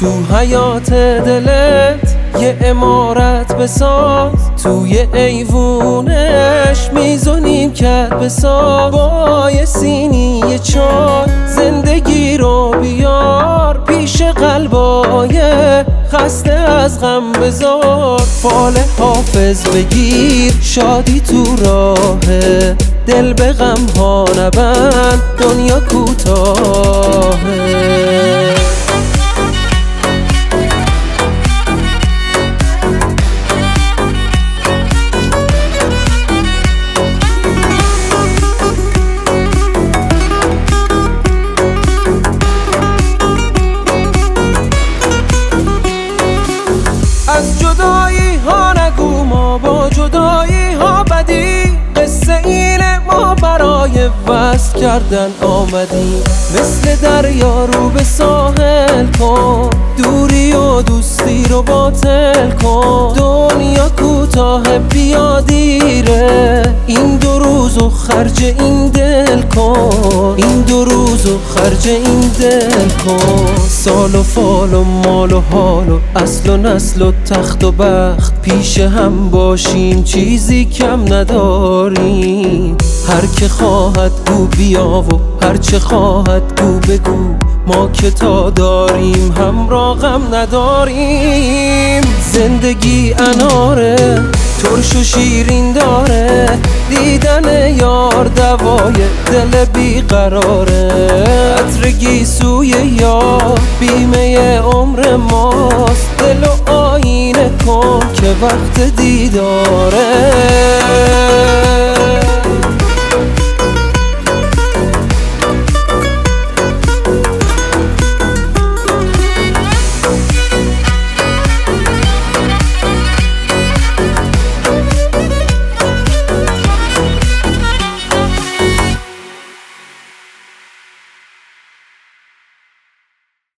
تو حیات دلت یه امارت بساز توی ایوونش میزونیم کرد بساز با یه سینی یه چای خسته از غم بزار. فال حافظ بگیر شادی تو راهه. دل به غم ها نبند دنیا کوتاهه وصل کردن آمدیم مثل دریا رو به ساحل کن. دوری و دوستی رو باطل کن. دنیا کوتاه بیا دیره این دو روز و خرج این دل کن. این دو روز و خرج این دل کن. سال و فال و مال و حال و اصل و نسل و تخت و بخت. پیش هم باشیم چیزی کم نداریم. هر که خواهد گو بیا و هر چه خواهد گو بگو. ما که تا داریم همراه غم نداریم. زندگی اناره ترش و شیرین داره. دیدن یار دوای دل بیقراره. عطر سوی یار بیمه عمر ماست. دل و آینه کن که وقت دیداره.